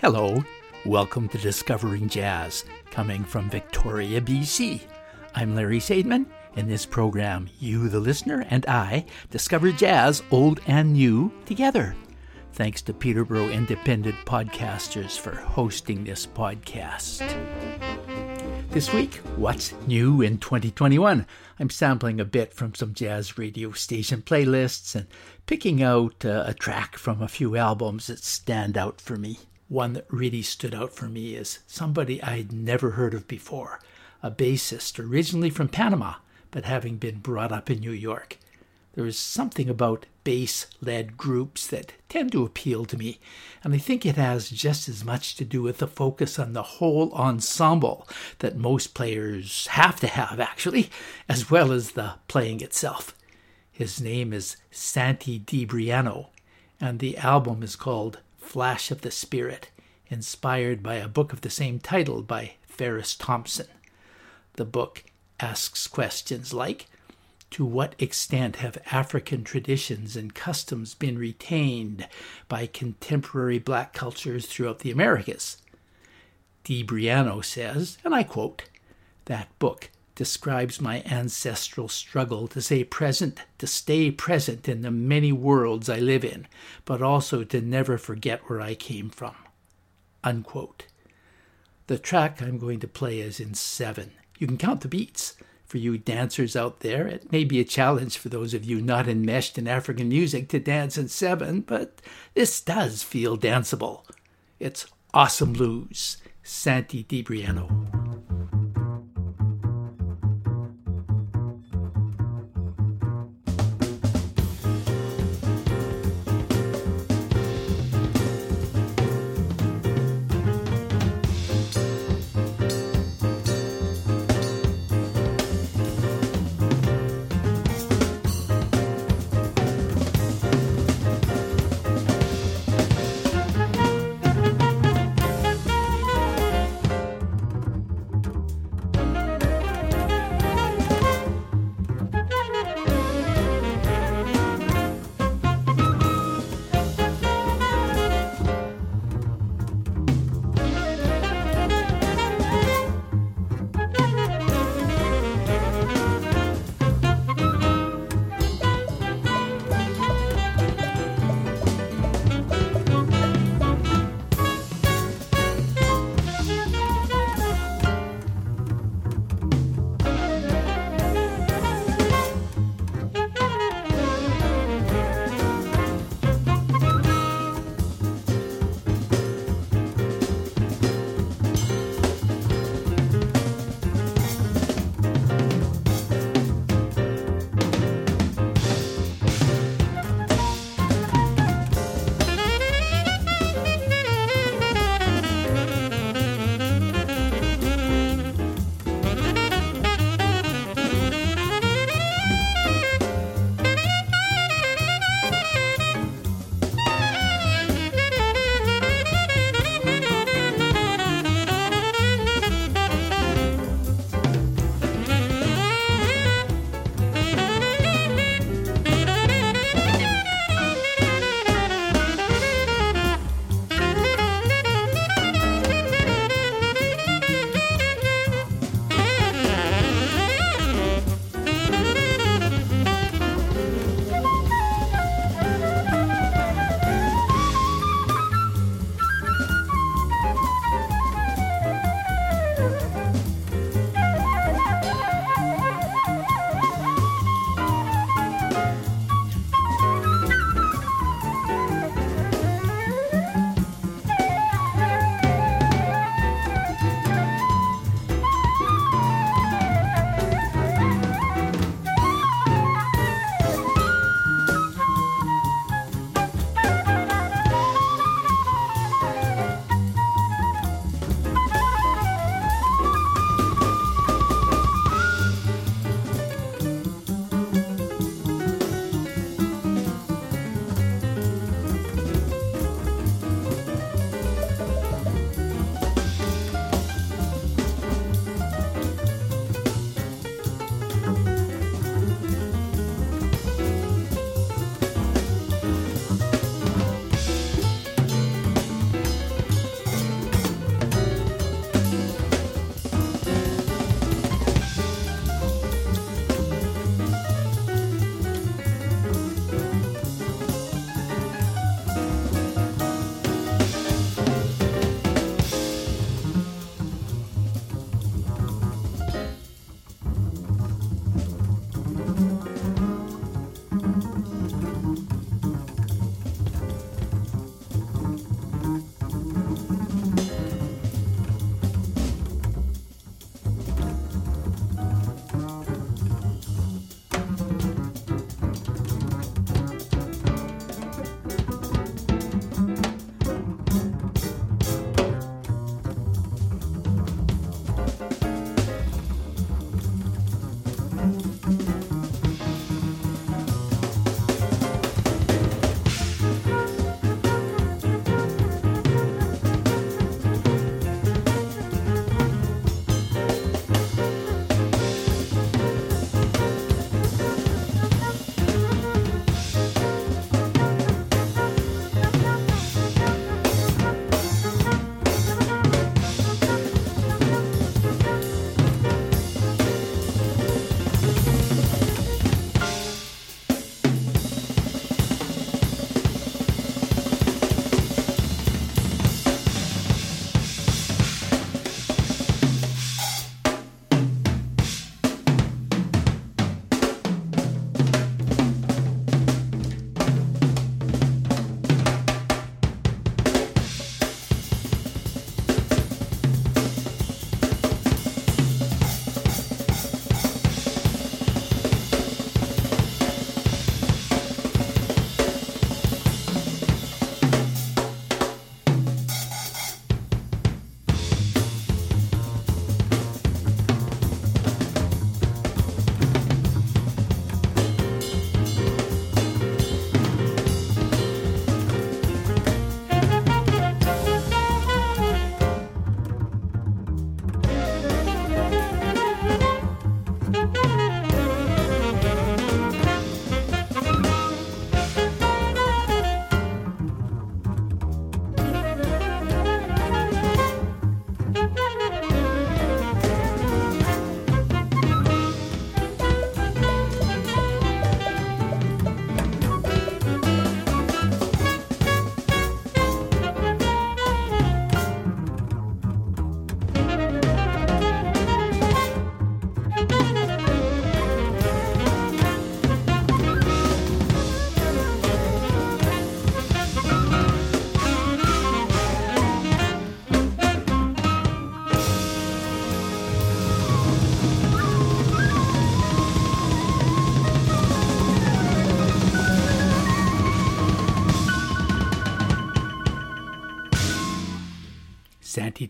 Hello, welcome to Discovering Jazz, coming from Victoria, BC. I'm Larry Sadman. In this program, you, the listener, and I discover jazz, old and new, together. Thanks to Peterborough Independent Podcasters for hosting this podcast. This week, what's new in 2021? I'm sampling a bit from some jazz radio station playlists and picking out uh, a track from a few albums that stand out for me. One that really stood out for me is somebody I'd never heard of before, a bassist originally from Panama, but having been brought up in New York. There is something about bass led groups that tend to appeal to me, and I think it has just as much to do with the focus on the whole ensemble that most players have to have, actually, as well as the playing itself. His name is Santi Debriano, and the album is called Flash of the Spirit, inspired by a book of the same title by Farris Thompson. The book asks questions like To what extent have African traditions and customs been retained by contemporary black cultures throughout the Americas? Debriano says, and I quote, That book describes my ancestral struggle to stay present, to stay present in the many worlds I live in, but also to never forget where I came from. Unquote. The track I'm going to play is in seven. You can count the beats. For you dancers out there, it may be a challenge for those of you not enmeshed in African music to dance in seven, but this does feel danceable. It's Awesome Blues, Santi Debriano. Santi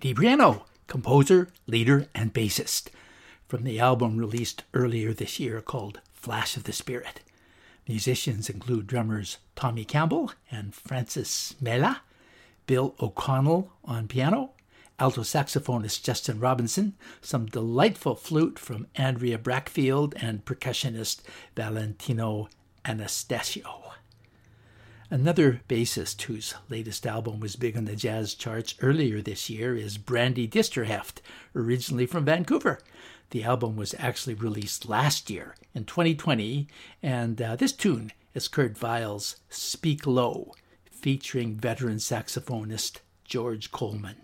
Debriano, composer, leader, and bassist, from the album released earlier this year called Flash of the Spirit. Musicians include drummers Tommy Campbell and Francis Mela, Bill O'Connell on piano, alto saxophonist Justin Robinson, some delightful flute from Andrea Brachfeld, and percussionist Valentino Anastasio. Another bassist whose latest album was big on the jazz charts earlier this year is Brandi Disterheft, originally from Vancouver. The album was actually released last year in 2020, and uh, this tune is Kurt Weill's Speak Low, featuring veteran saxophonist George Coleman.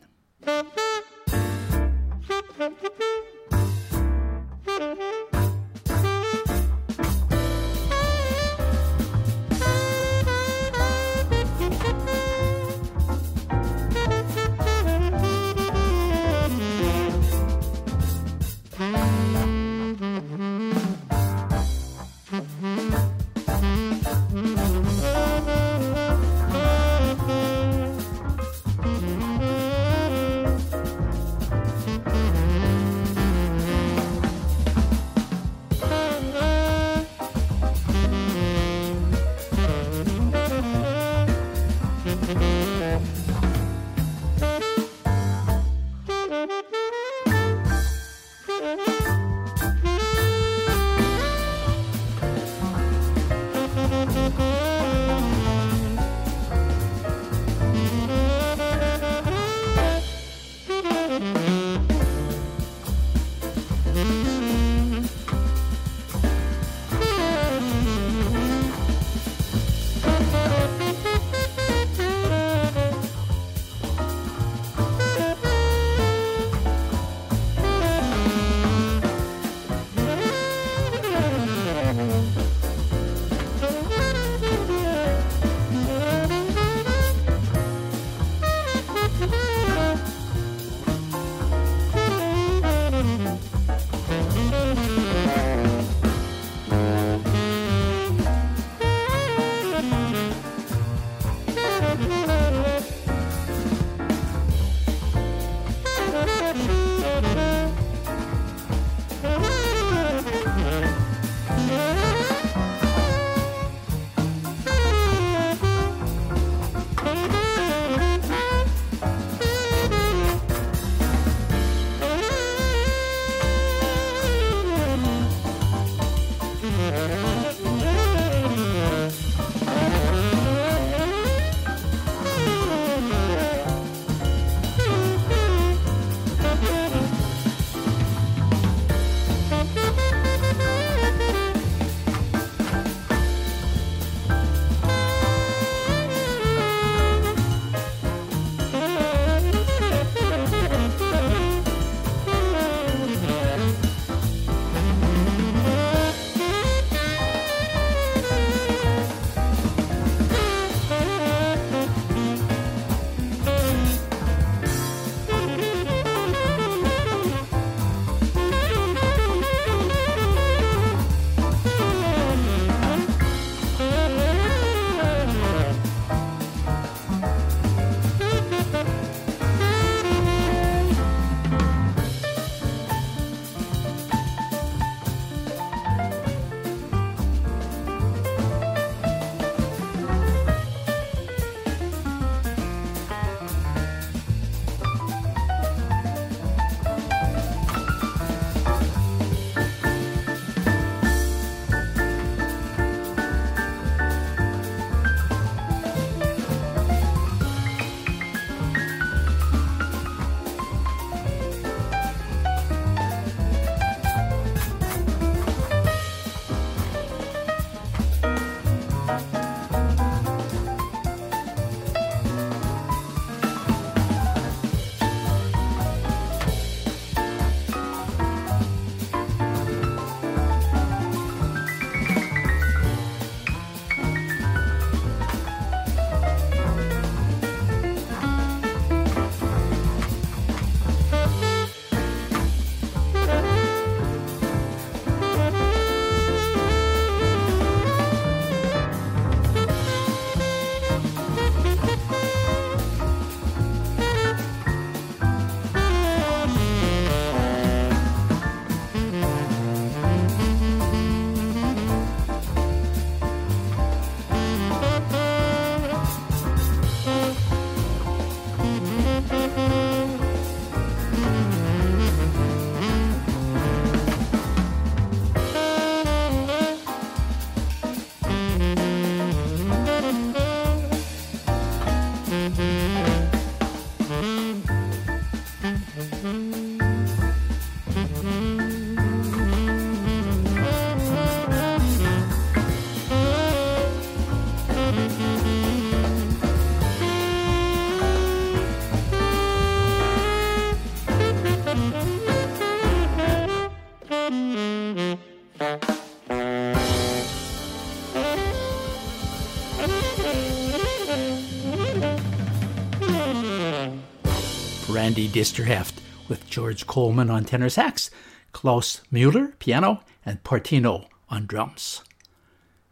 Brandi Disterheft with George Coleman on tenor sax, Klaus Mueller piano, and Portinho on drums.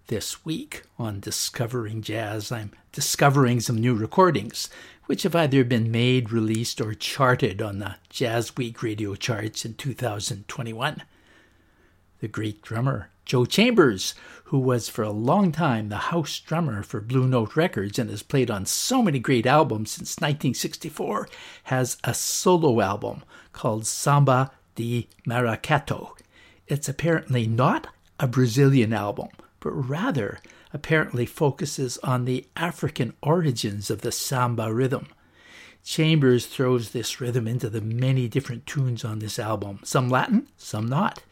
This week on Discovering Jazz, I'm discovering some new recordings, which have either been made, released, or charted on the Jazz Week radio charts in 2021. The great drummer Joe Chambers, who was for a long time the house drummer for Blue Note Records and has played on so many great albums since 1964, has a solo album called Samba de Maracatu. It's apparently not a Brazilian album, but rather apparently focuses on the African origins of the samba rhythm. Chambers throws this rhythm into the many different tunes on this album, some Latin, some not.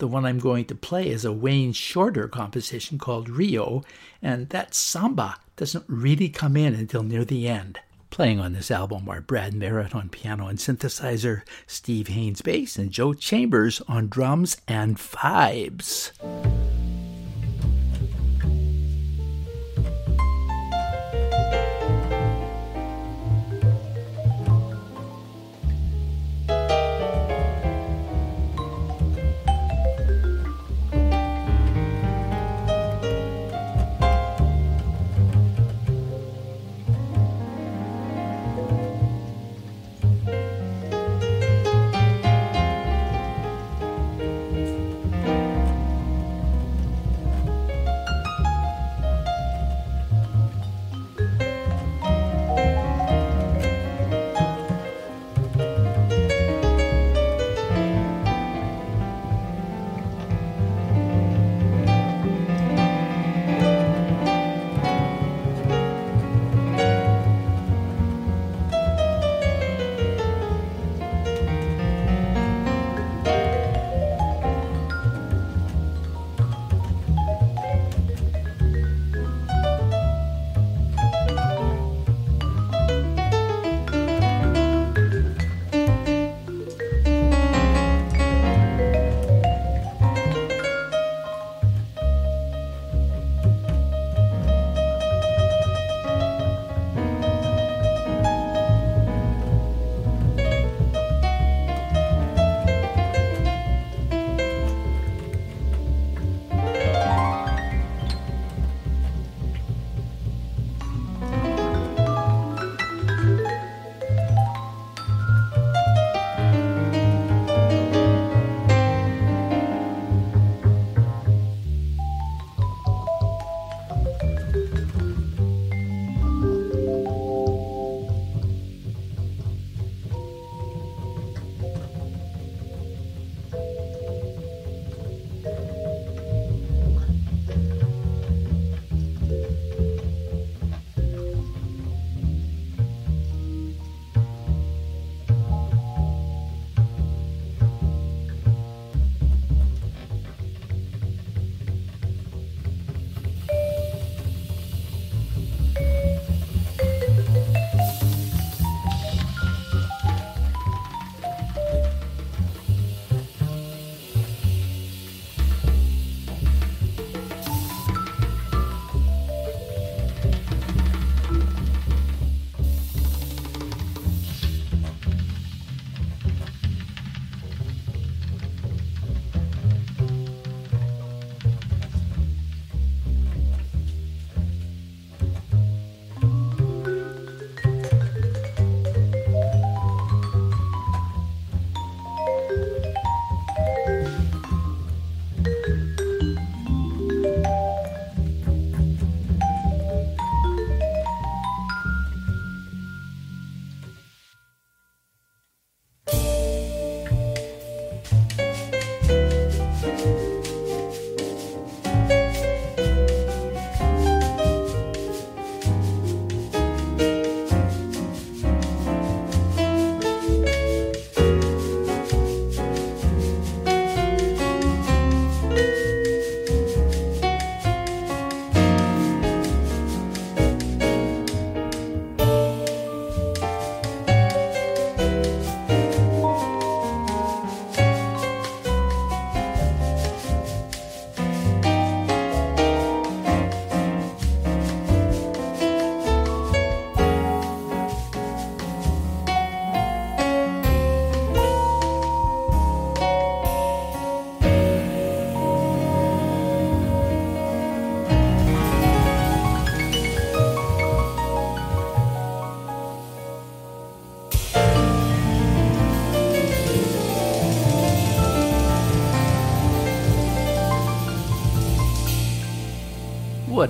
The one I'm going to play is a Wayne Shorter composition called Rio, and that samba doesn't really come in until near the end. Playing on this album are Brad Merritt on piano and synthesizer, Steve Haynes bass, and Joe Chambers on drums and vibes.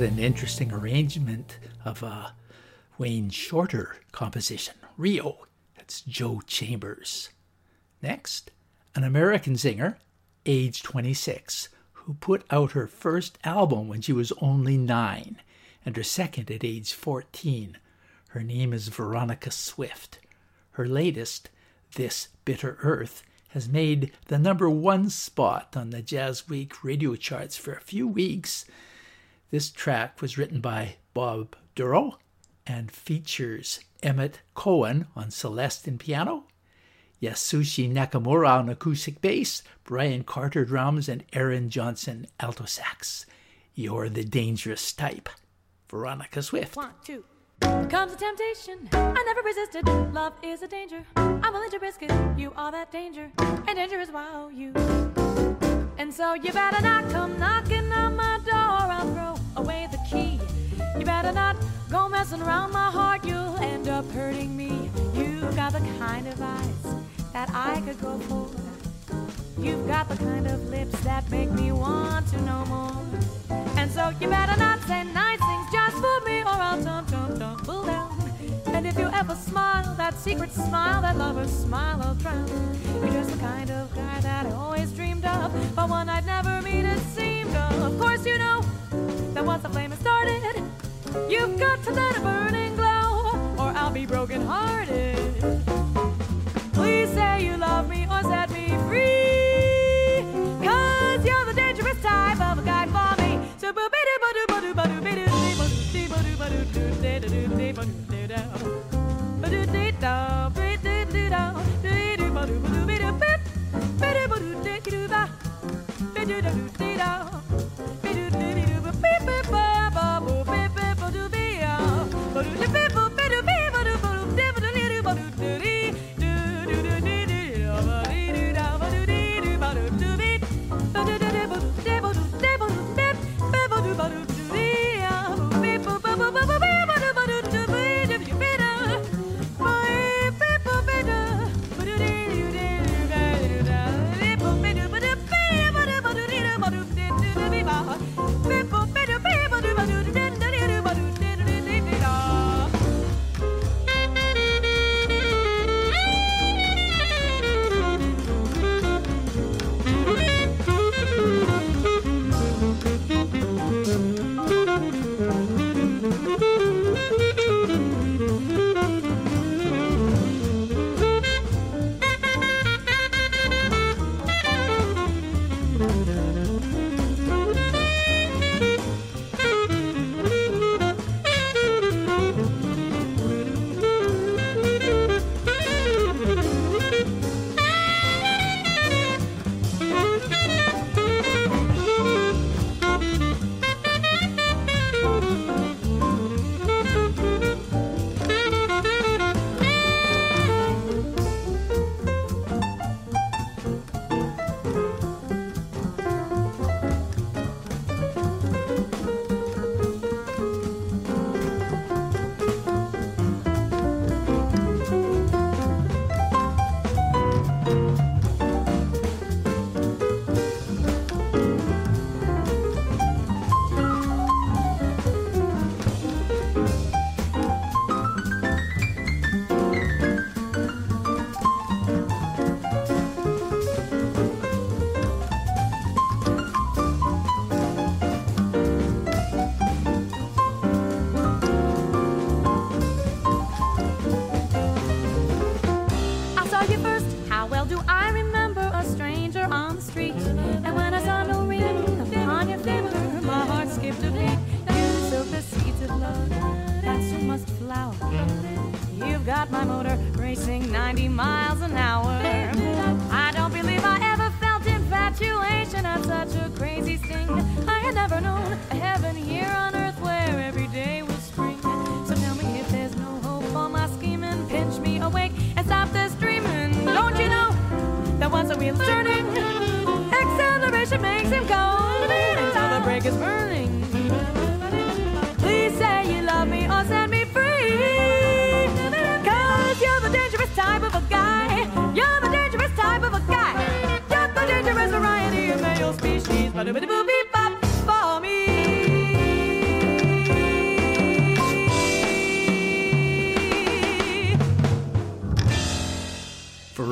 What an interesting arrangement of a Wayne Shorter composition, Rio. That's Joe Chambers. Next, an American singer, age 26, who put out her first album when she was only nine and her second at age 14. Her name is Veronica Swift. Her latest, This Bitter Earth, has made the number one spot on the Jazz Week radio charts for a few weeks. This track was written by Bob Dorough and features Emmet Cohen on Celeste and piano, Yasushi Nakamura on acoustic bass, Bryan Carter drums, and Aaron Johnson alto sax. You're the dangerous type. Veronica Swift. One, two. Comes a temptation, I never resisted. Love is a danger, I'm willing to risk it. You are that danger, and danger is wow you. And so you better not come knocking on my door, I'll throw away the key. You better not go messing around my heart, you'll end up hurting me. You've got the kind of eyes that I could go for. You've got the kind of lips that make me want to know more. And so you better not say nice things just for me, or I'll tum tum tumble down. And if you ever smile, that secret smile, that lover's smile, I'll drown. You're just the kind of guy that I always dreamed of, but one I'd never meet, it seemed of. Of course, you know to let it burning glow, or I'll be broken hearted. Please say you love me or set me free. Cause you're the dangerous type of a guy for me. So boo boo boo boo boo boo boo boo boo boo boo boo boo boo I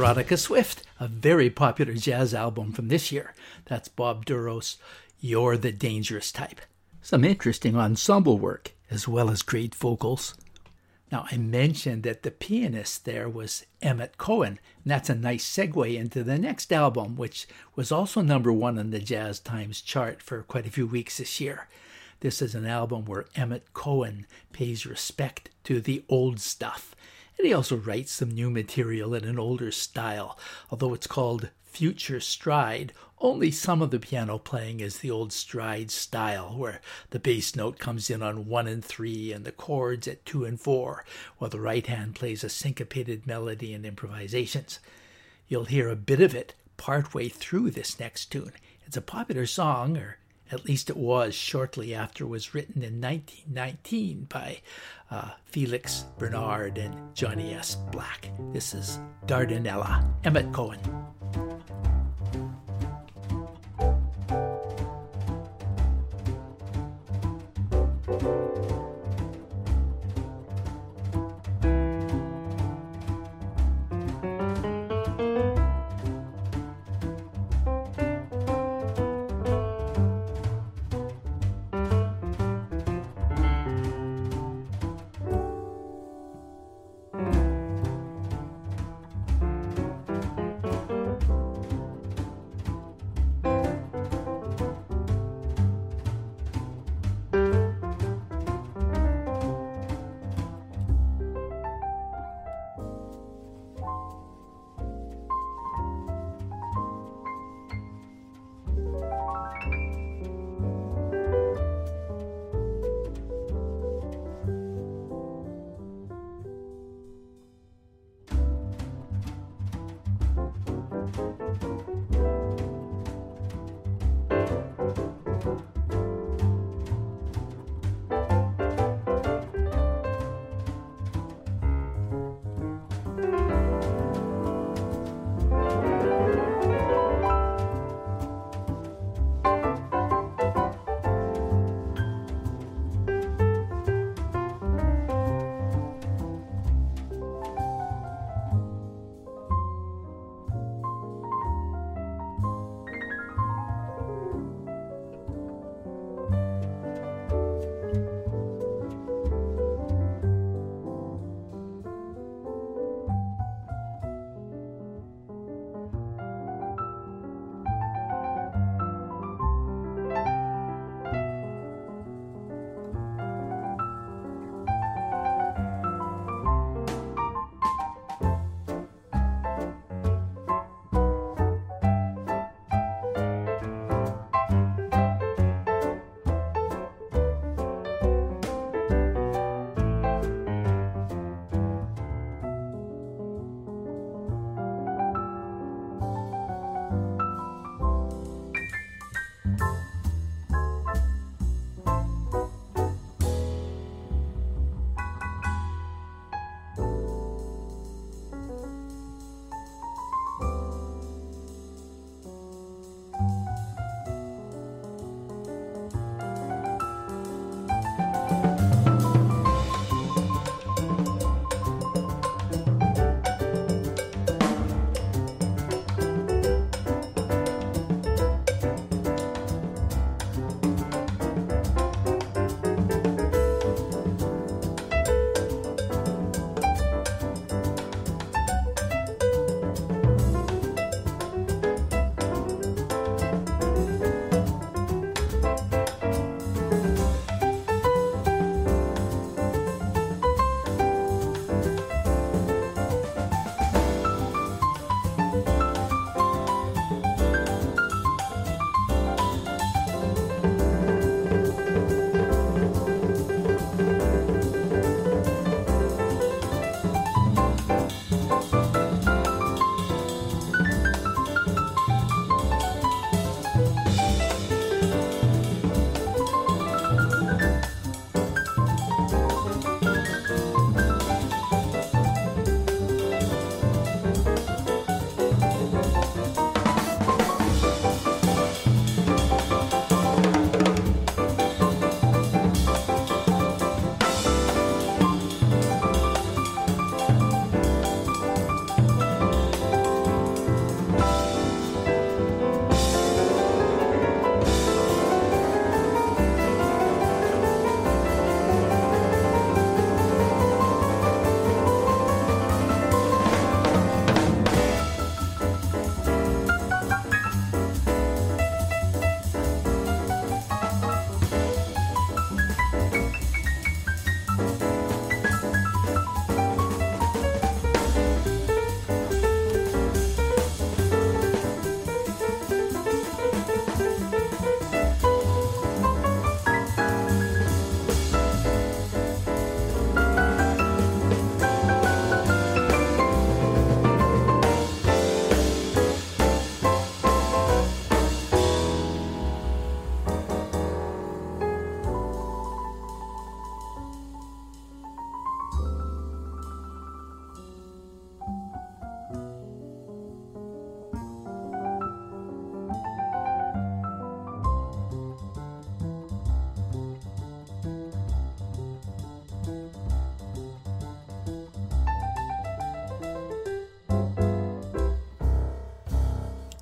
Veronica Swift, a very popular jazz album from this year. That's Bob Dorough's, You're the Dangerous Type. Some interesting ensemble work, as well as great vocals. Now, I mentioned that the pianist there was Emmet Cohen, and that's a nice segue into the next album, which was also number one on the Jazz Times chart for quite a few weeks this year. This is an album where Emmet Cohen pays respect to the old stuff. And he also writes some new material in an older style, although it's called Future Stride. Only some of the piano playing is the old stride style, where the bass note comes in on one and three and the chords at two and four, while the right hand plays a syncopated melody and improvisations. You'll hear a bit of it partway through this next tune. It's a popular song, or at least it was shortly after it was written in 1919 by uh, Felix Bernard and Johnny S. Black. This is Dardanella, Emmet Cohen.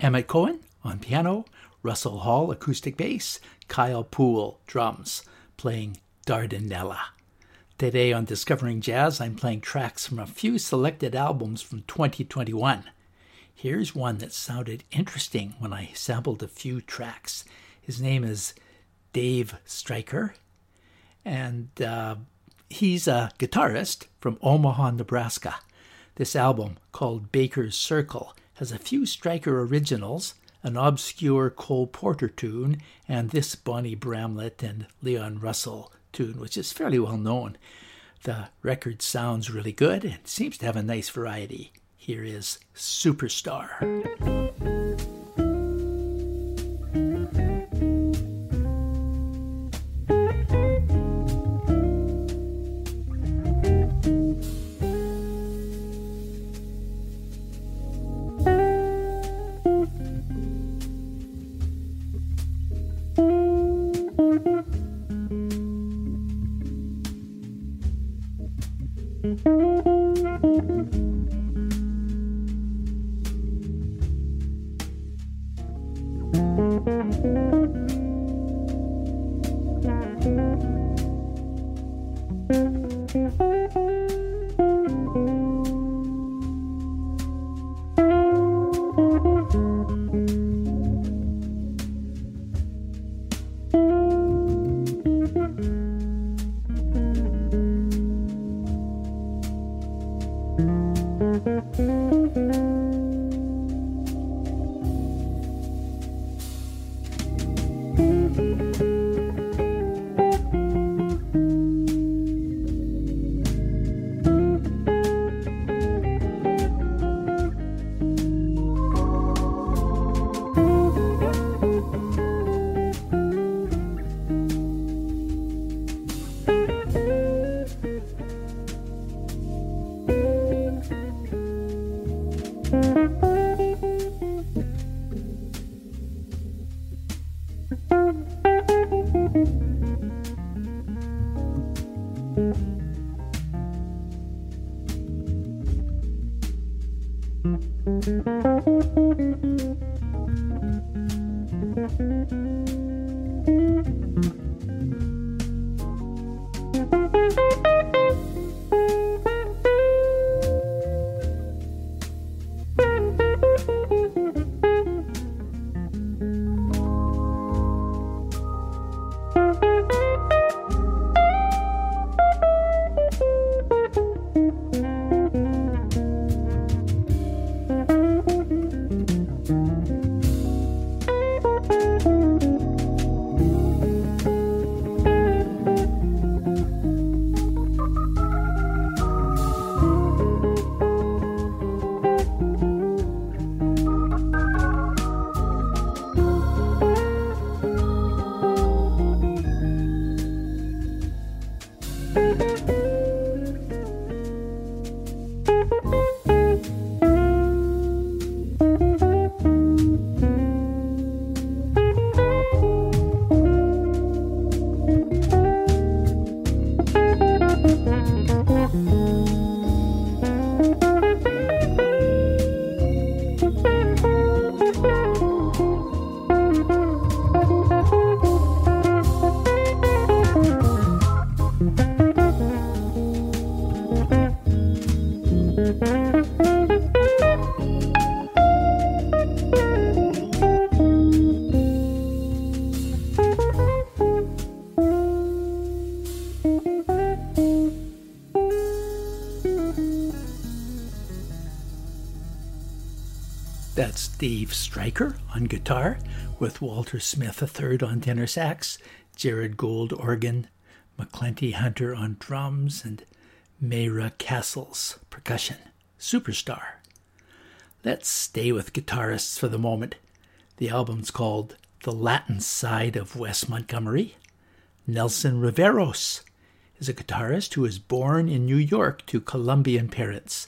Emmet Cohen on piano, Russell Hall acoustic bass, Kyle Poole drums, playing Dardanella. Today on Discovering Jazz, I'm playing tracks from a few selected albums from 2021. Here's one that sounded interesting when I sampled a few tracks. His name is Dave Stryker, and uh, he's a guitarist from Omaha, Nebraska. This album, called Baker's Circle, has a few Stryker originals, an obscure Cole Porter tune, and this Bonnie Bramlett and Leon Russell tune, which is fairly well known. The record sounds really good and seems to have a nice variety. Here is Superstar. Steve guitar, with Walter Smith III on tenor sax, Jared Gold organ, McClenty Hunter on drums, and Mayra Casales percussion. Superstar. Let's stay with guitarists for the moment. The album's called The Latin Side of Wes Montgomery. Nelson Riveros is a guitarist who was born in New York to Colombian parents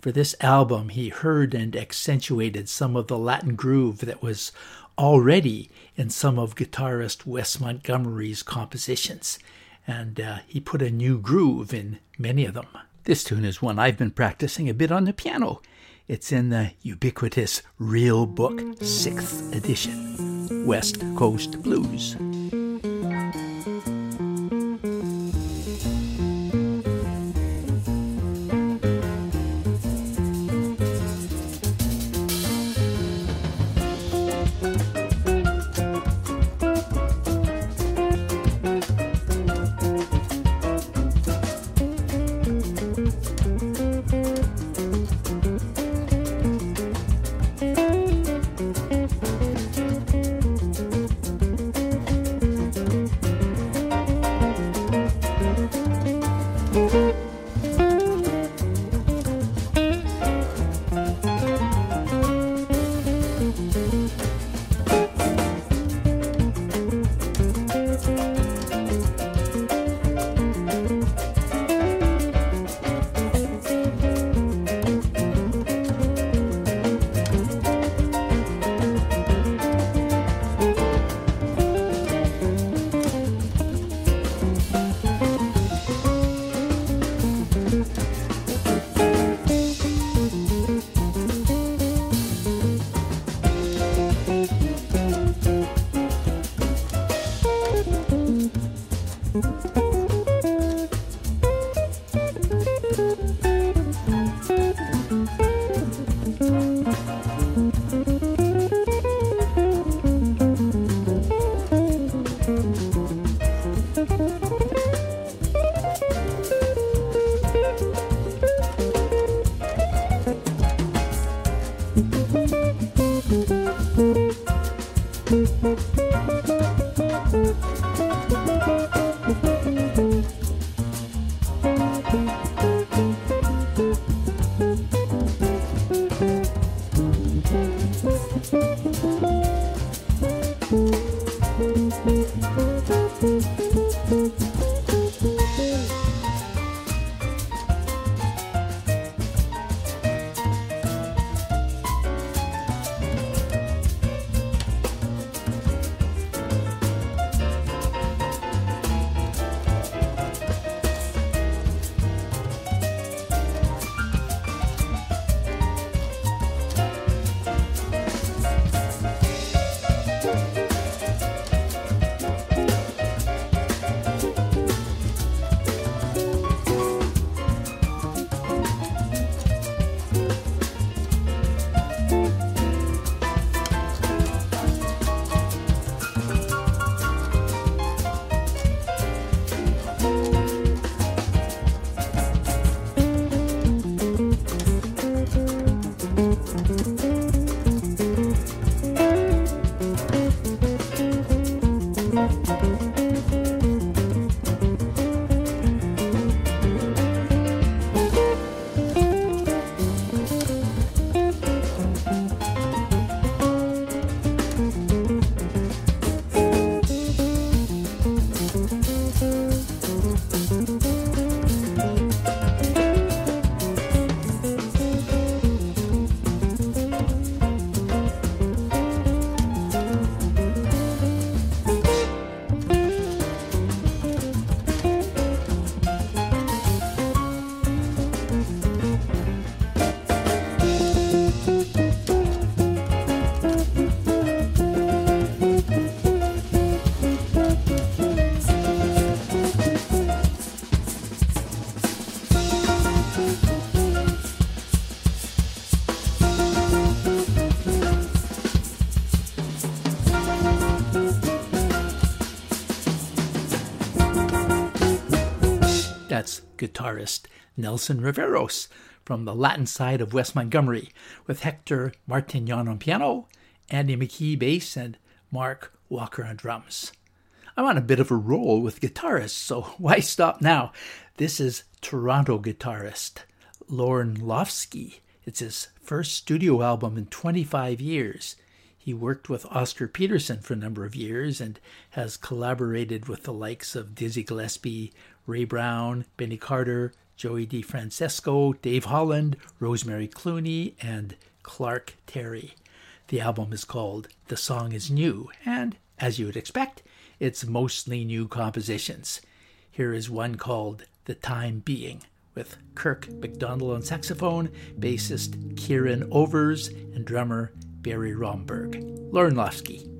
for this album, he heard and accentuated some of the Latin groove that was already in some of guitarist Wes Montgomery's compositions, and uh, he put a new groove in many of them. This tune is one I've been practicing a bit on the piano. It's in the ubiquitous Real Book 6th edition, West Coast Blues. Guitarist Nelson Riveros from the Latin side of Wes Montgomery, with Hector Martignon on piano, Andy McKee bass, and Mark Walker on drums. I'm on a bit of a roll with guitarists, so why stop now? This is Toronto guitarist Lorne Lofsky. It's his first studio album in 25 years. He worked with Oscar Peterson for a number of years and has collaborated with the likes of Dizzy Gillespie, Ray Brown, Benny Carter, Joey DeFrancesco, Dave Holland, Rosemary Clooney, and Clark Terry. The album is called The Song is New, and as you would expect, it's mostly new compositions. Here is one called The Time Being with Kirk MacDonald on saxophone, bassist Kieran Overs, and drummer Barry Romberg. Lofsky.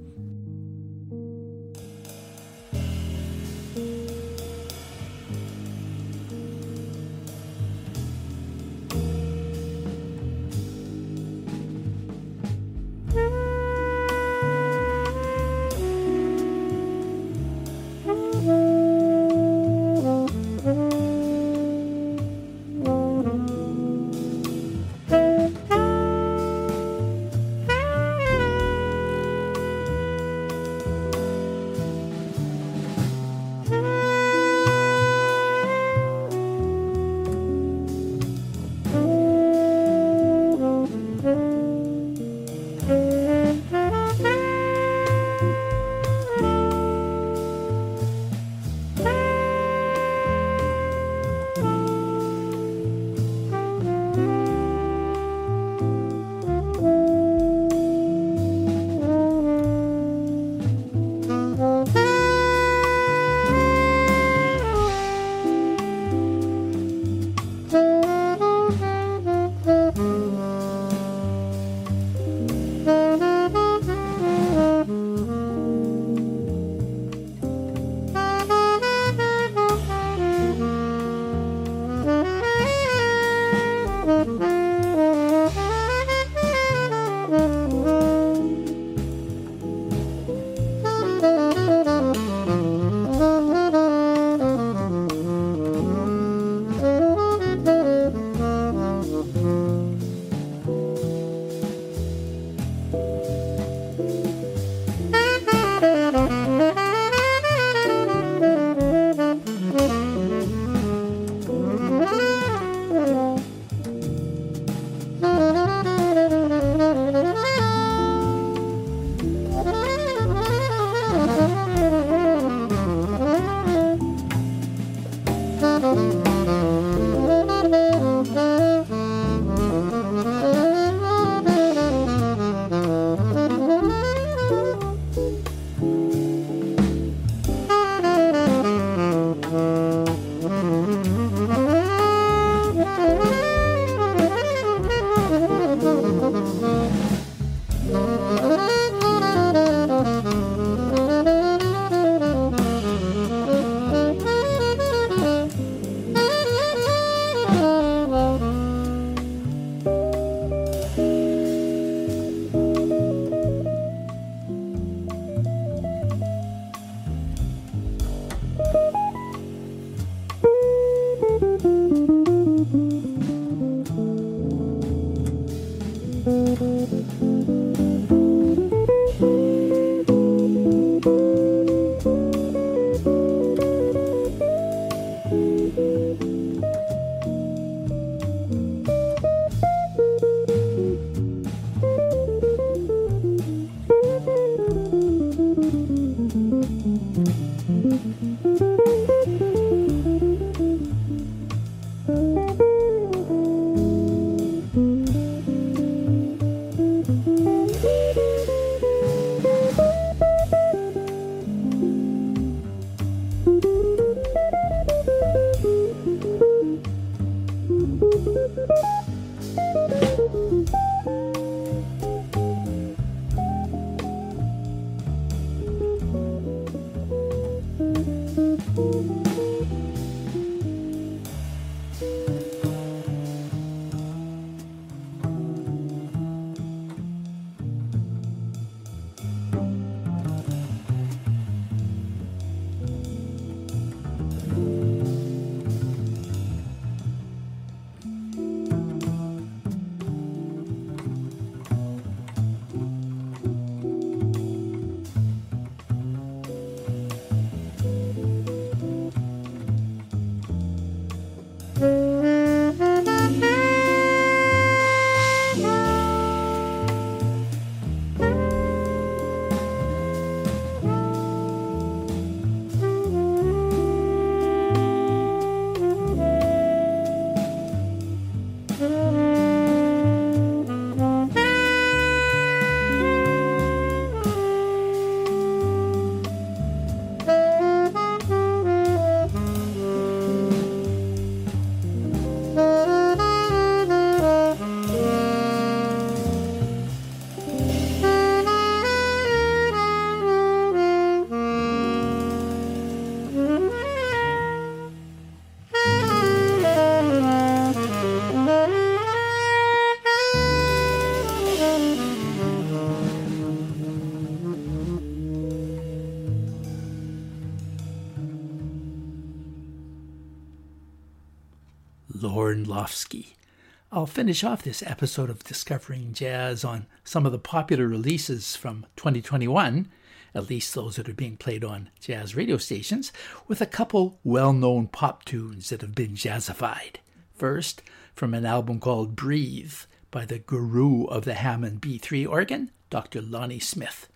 I'll finish off this episode of Discovering Jazz on some of the popular releases from 2021, at least those that are being played on jazz radio stations, with a couple well known pop tunes that have been jazzified. First, from an album called Breathe by the guru of the Hammond B3 organ, Dr. Lonnie Smith.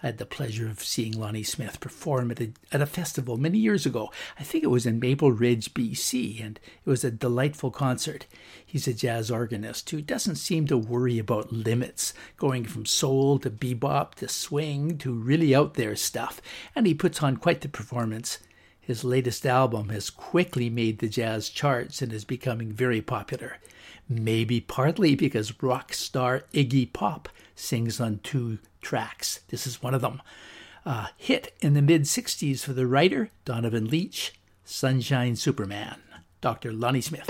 I had the pleasure of seeing Lonnie Smith perform at a, at a festival many years ago. I think it was in Maple Ridge, BC, and it was a delightful concert. He's a jazz organist who doesn't seem to worry about limits, going from soul to bebop to swing to really out there stuff, and he puts on quite the performance. His latest album has quickly made the jazz charts and is becoming very popular. Maybe partly because rock star Iggy Pop sings on two tracks. This is one of them. A hit in the mid 60s for the writer Donovan Leitch, Sunshine Superman. Dr. Lonnie Smith.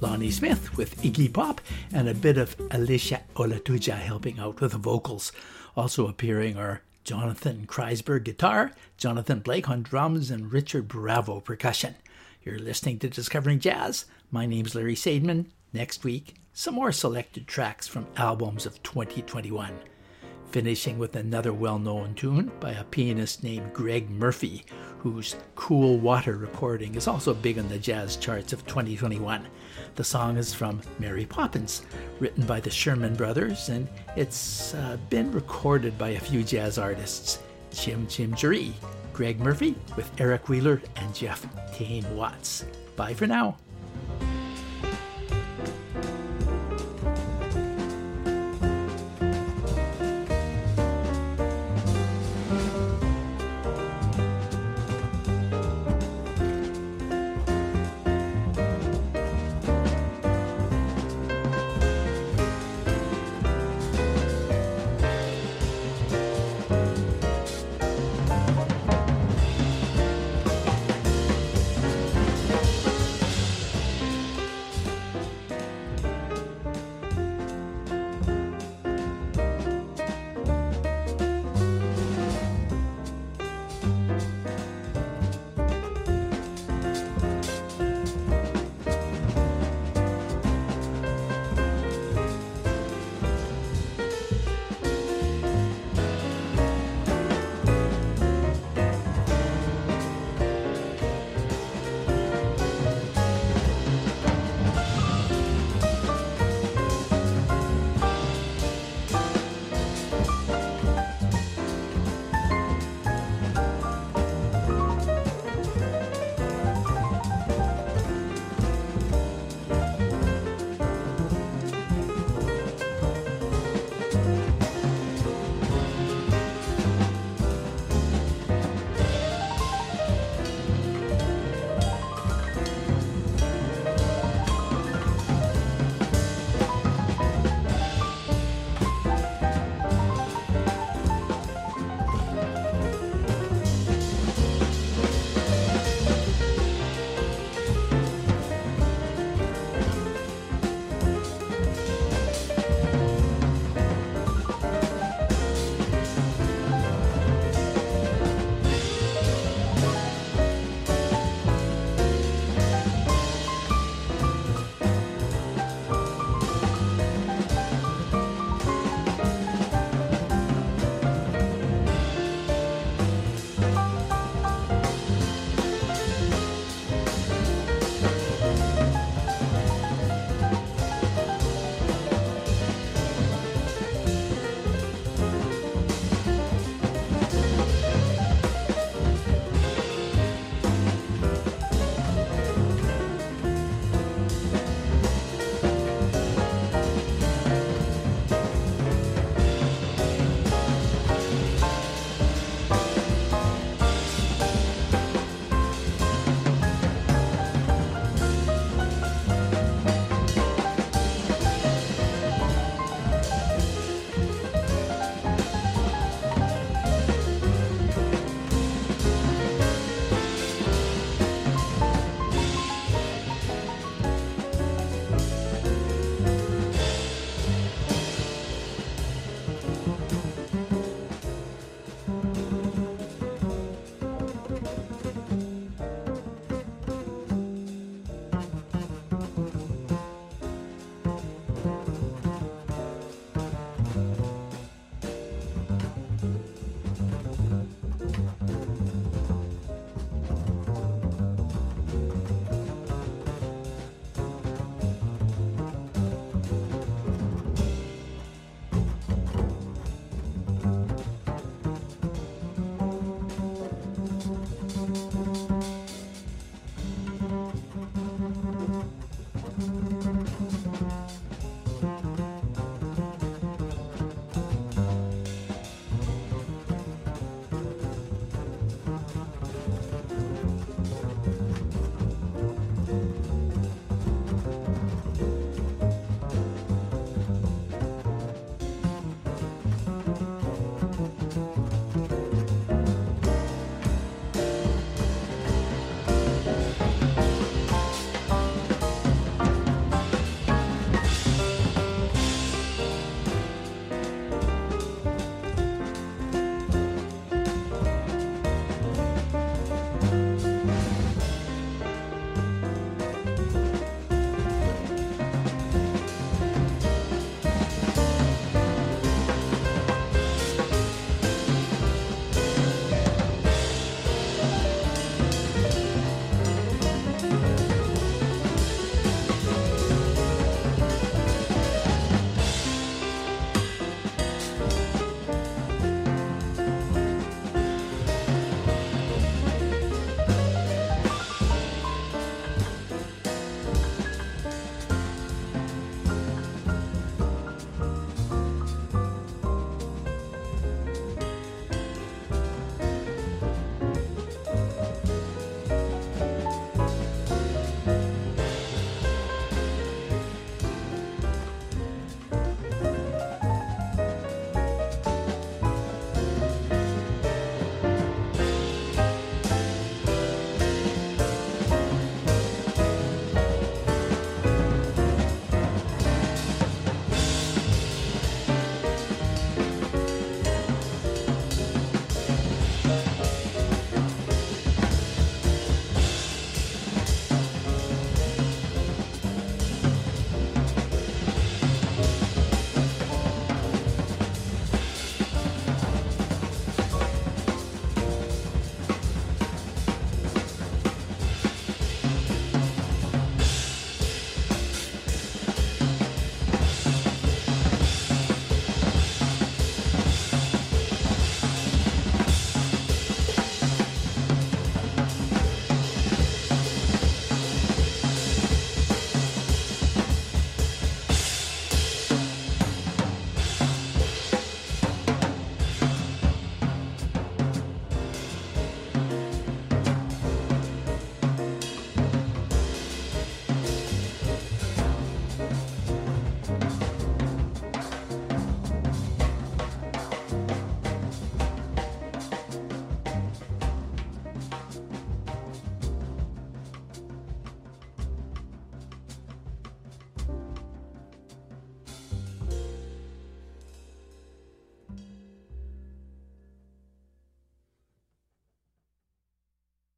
Lonnie Smith with Iggy Pop and a bit of Alicia Olatuja helping out with the vocals. Also appearing are Jonathan Kreisberg guitar, Jonathan Blake on drums, and Richard Bravo percussion. You're listening to Discovering Jazz. My name's Larry Sadman. Next week, some more selected tracks from albums of 2021. Finishing with another well known tune by a pianist named Greg Murphy, whose Cool Water recording is also big on the jazz charts of 2021. The song is from Mary Poppins, written by the Sherman Brothers, and it's uh, been recorded by a few jazz artists Chim Chim Cher-ee, Greg Murphy with Eric Wheeler, and Jeff Tain Watts. Bye for now.